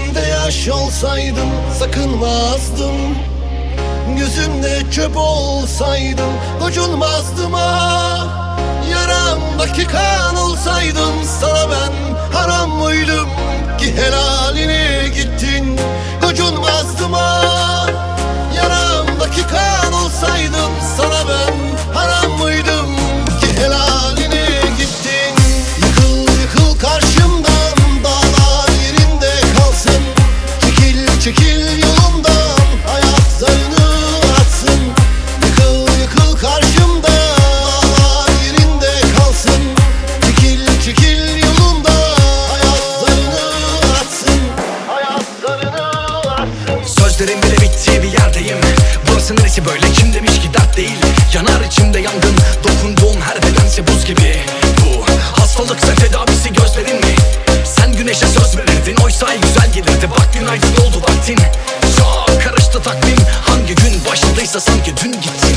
Gözümde yaş olsaydım sakınmazdım. Gözümde çöp olsaydım gocunmazdım ha ah, Yaramdaki kan olsaydım Sözlerin bile bittiği bir yerdeyim. Burası neresi böyle? Kim demiş ki dert değil? Yanar içimde yangın. Dokunduğum her bedense buz gibi. Bu hastalıksa tedavisi gözlerin mi? Sen güneşe söz verirdin. Oysa ay güzel gelirdi. Bak günaydın oldu vaktin. Çok karıştı takvim. Hangi gün başladıysa sanki dün gittin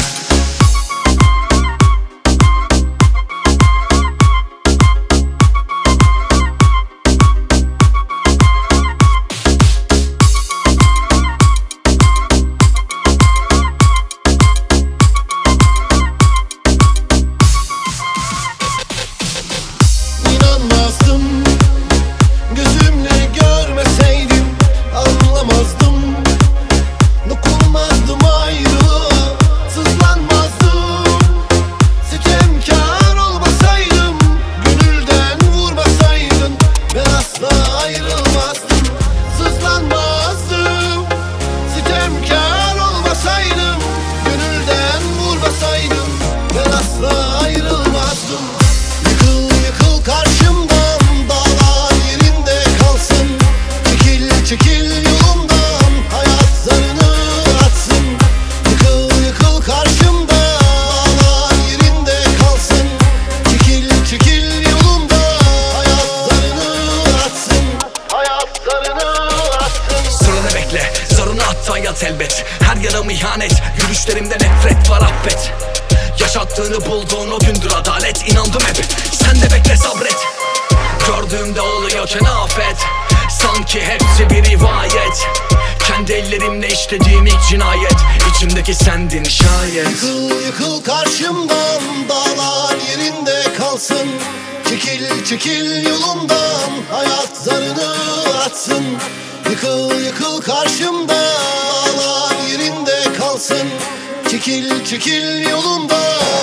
zarını at hayat elbet Her yaram ihanet, yürüyüşlerimde nefret var affet. Yaşattığını bulduğun o gündür adalet. İnandım hep, sen de bekle sabret. Gördüğümde oluyorken afet Sanki hepsi bir rivayet. Kendi ellerimle işlediğim ilk cinayet. İçimdeki sendin şayet. Yıkıl yıkıl karşımdan Dağlar yerinde kalsın Çekil çekil yolumdan Hayat zarını atsın. Yıkıl yıkıl karşımdan Dağlar yerinde kalsın. Çekil çekil yolumdan